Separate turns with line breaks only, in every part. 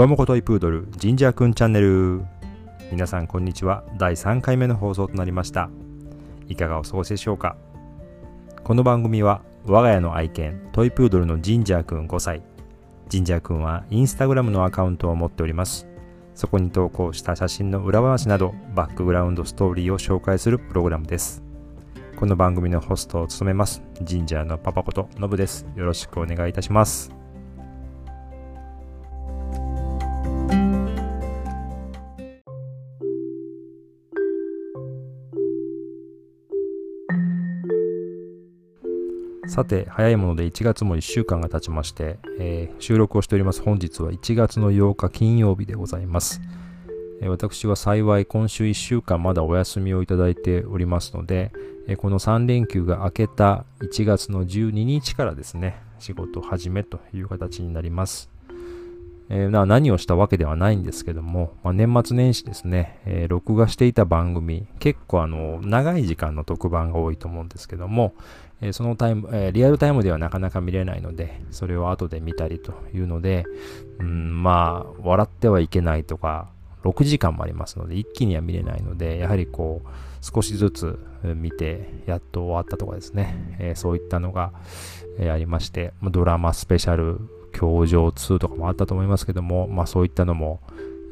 ふわもこトイプードルジンジャーくんチャンネル皆さんこんにちは。第3回目の放送となりました。いかがお過ごしでしょうか？この番組は我が家の愛犬トイプードルのジンジャーくん5歳ジンジャーくんはインスタグラムのアカウントを持っております。そこに投稿した写真の裏話などバックグラウンドストーリーを紹介するプログラムです。この番組のホストを務めます、ジンジャーのパパことノブです。よろしくお願いいたします。さて、早いもので1月も1週間が経ちまして、えー、収録をしております本日は1月の8日金曜日でございます。えー、私は幸い今週1週間まだお休みをいただいておりますので、えこの3連休が明けた1月の12日からですね、仕事を始めという形になります。えー、何をしたわけではないんですけども、まあ、年末年始ですね、えー、録画していた番組、結構あの、長い時間の特番が多いと思うんですけども、え、そのタイム、えリアルタイムではなかなか見れないので、それを後で見たりというので、うん、まあ、笑ってはいけないとか、6時間もありますので、一気には見れないので、やはりこう、少しずつ見て、やっと終わったとかですね、えー、そういったのが、え、ありまして、ドラマスペシャル、教場2とかもあったと思いますけども、まあそういったのも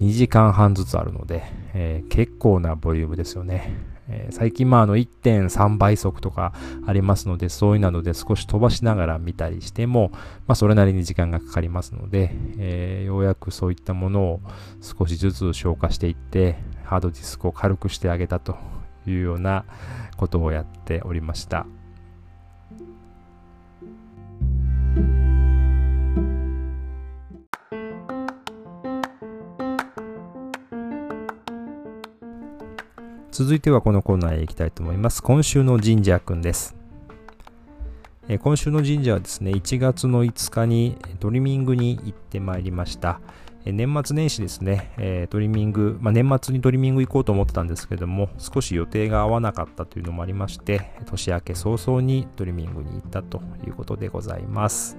2時間半ずつあるので、えー、結構なボリュームですよね。えー、最近まああの1.3倍速とかありますので、そういうなので少し飛ばしながら見たりしても、まあそれなりに時間がかかりますので、えー、ようやくそういったものを少しずつ消化していって、ハードディスクを軽くしてあげたというようなことをやっておりました。続いてはこのコーナーへ行きたいと思います。今週の神社くんです。え今週の神社はですね、1月の5日にトリミングに行ってまいりました。え年末年始ですね、えー、トリミング、まあ、年末にトリミング行こうと思ってたんですけども、少し予定が合わなかったというのもありまして、年明け早々にトリミングに行ったということでございます。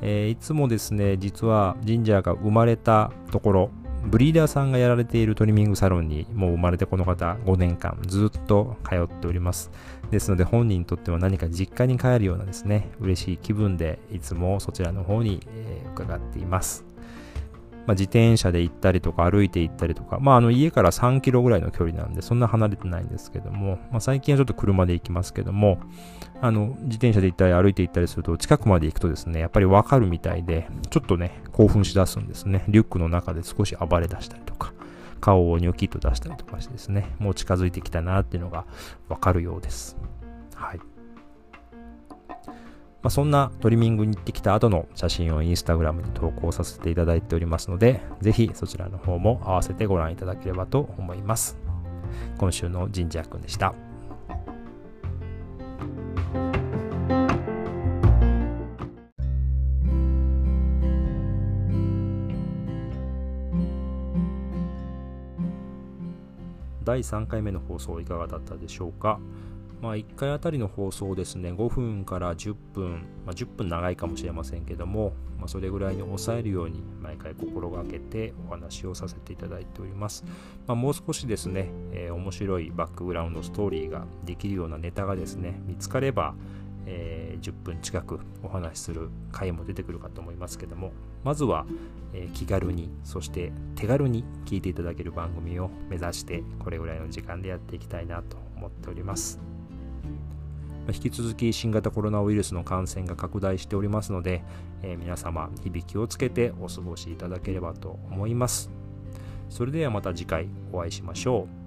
えー、いつもですね、実は神社が生まれたところ、ブリーダーさんがやられているトリミングサロンにもう生まれてこの方5年間ずっと通っております。ですので本人にとっては何か実家に帰るようなですね、嬉しい気分でいつもそちらの方に、伺っています。まあ、自転車で行ったりとか歩いて行ったりとか、まあ、あの家から3キロぐらいの距離なんでそんな離れてないんですけども、まあ、最近はちょっと車で行きますけども、あの自転車で行ったり歩いて行ったりすると近くまで行くとですね、やっぱりわかるみたいで、ちょっとね、興奮しだすんですね。リュックの中で少し暴れ出したりとか、顔をニョキッと出したりとかしてですね、もう近づいてきたなっていうのがわかるようです。はい。まあ、そんなトリミングに行ってきた後の写真をインスタグラムに投稿させていただいておりますので、ぜひそちらの方も合わせてご覧いただければと思います。今週の神社くんでした。第3回目の放送いかがだったでしょうか？まあ、1回あたりの放送ですね、5分から10分、まあ、10分長いかもしれませんけども、まあ、それぐらいに抑えるように毎回心がけてお話をさせていただいております。まあ、もう少しですね、えー、面白いバックグラウンドストーリーができるようなネタがですね、見つかれば、えー、10分近くお話しする回も出てくるかと思いますけども、まずは、えー、気軽に、そして手軽に聞いていただける番組を目指して、これぐらいの時間でやっていきたいなと思っております。引き続き新型コロナウイルスの感染が拡大しておりますので、えー、皆様日々気をつけてお過ごしいただければと思います。それではまた次回お会いしましょう。